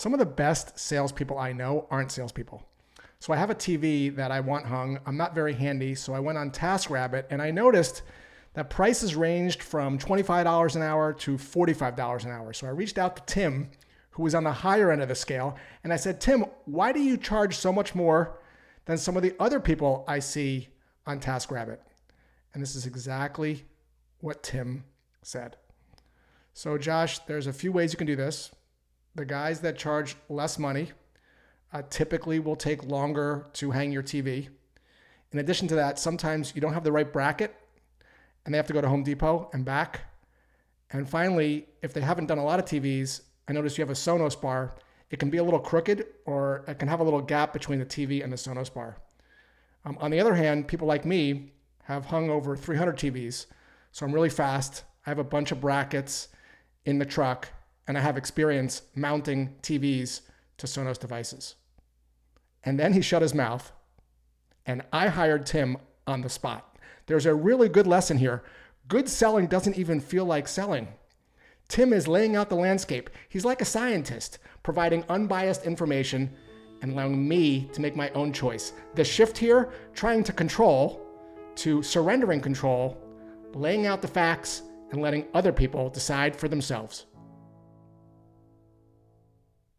Some of the best salespeople I know aren't salespeople. So I have a TV that I want hung. I'm not very handy, so I went on TaskRabbit and I noticed that prices ranged from $25 an hour to $45 an hour. So I reached out to Tim, who was on the higher end of the scale, and I said, Tim, why do you charge so much more than some of the other people I see on TaskRabbit? And this is exactly what Tim said. So, Josh, there's a few ways you can do this. The guys that charge less money uh, typically will take longer to hang your TV. In addition to that, sometimes you don't have the right bracket and they have to go to Home Depot and back. And finally, if they haven't done a lot of TVs, I notice you have a Sonos bar. It can be a little crooked or it can have a little gap between the TV and the Sonos bar. Um, on the other hand, people like me have hung over 300 TVs, so I'm really fast. I have a bunch of brackets in the truck, and I have experience mounting TVs to Sonos devices. And then he shut his mouth, and I hired Tim on the spot. There's a really good lesson here. Good selling doesn't even feel like selling. Tim is laying out the landscape. He's like a scientist, providing unbiased information and allowing me to make my own choice. The shift here, trying to control, to surrendering control, laying out the facts, and letting other people decide for themselves.